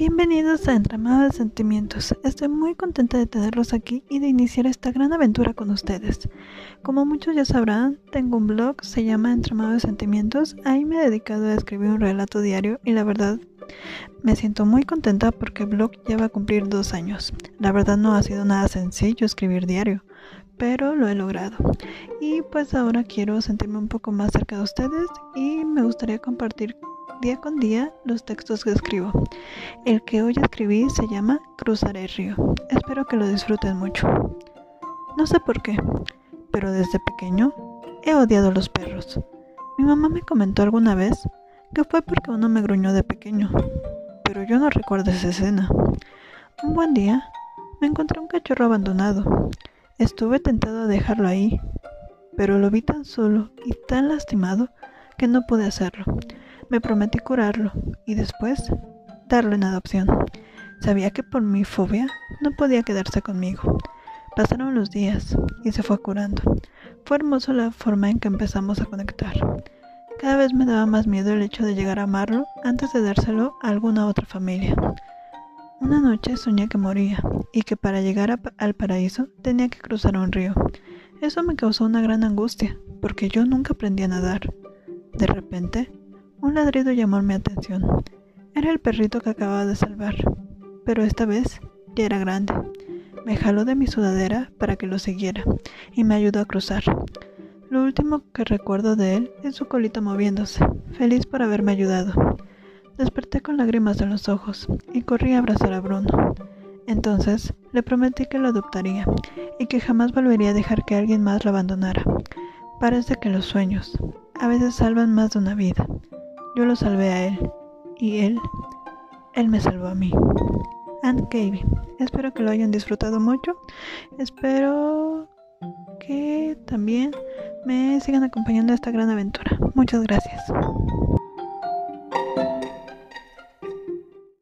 Bienvenidos a Entramado de Sentimientos. Estoy muy contenta de tenerlos aquí y de iniciar esta gran aventura con ustedes. Como muchos ya sabrán, tengo un blog, se llama Entramado de Sentimientos. Ahí me he dedicado a escribir un relato diario y la verdad me siento muy contenta porque el blog ya va a cumplir dos años. La verdad no ha sido nada sencillo escribir diario, pero lo he logrado. Y pues ahora quiero sentirme un poco más cerca de ustedes y me gustaría compartir día con día los textos que escribo. El que hoy escribí se llama Cruzar el río. Espero que lo disfruten mucho. No sé por qué, pero desde pequeño he odiado a los perros. Mi mamá me comentó alguna vez que fue porque uno me gruñó de pequeño, pero yo no recuerdo esa escena. Un buen día me encontré un cachorro abandonado. Estuve tentado a dejarlo ahí, pero lo vi tan solo y tan lastimado que no pude hacerlo. Me prometí curarlo y después darlo en adopción. Sabía que por mi fobia no podía quedarse conmigo. Pasaron los días y se fue curando. Fue hermoso la forma en que empezamos a conectar. Cada vez me daba más miedo el hecho de llegar a amarlo antes de dárselo a alguna otra familia. Una noche soñé que moría y que para llegar al paraíso tenía que cruzar un río. Eso me causó una gran angustia, porque yo nunca aprendí a nadar. De repente, un ladrido llamó mi atención. Era el perrito que acababa de salvar, pero esta vez ya era grande. Me jaló de mi sudadera para que lo siguiera y me ayudó a cruzar. Lo último que recuerdo de él es su colita moviéndose, feliz por haberme ayudado. Desperté con lágrimas en los ojos y corrí a abrazar a Bruno. Entonces le prometí que lo adoptaría y que jamás volvería a dejar que alguien más lo abandonara. Parece que los sueños a veces salvan más de una vida. Yo lo salvé a él y él, él me salvó a mí. And Kevin, espero que lo hayan disfrutado mucho. Espero que también me sigan acompañando a esta gran aventura. Muchas gracias.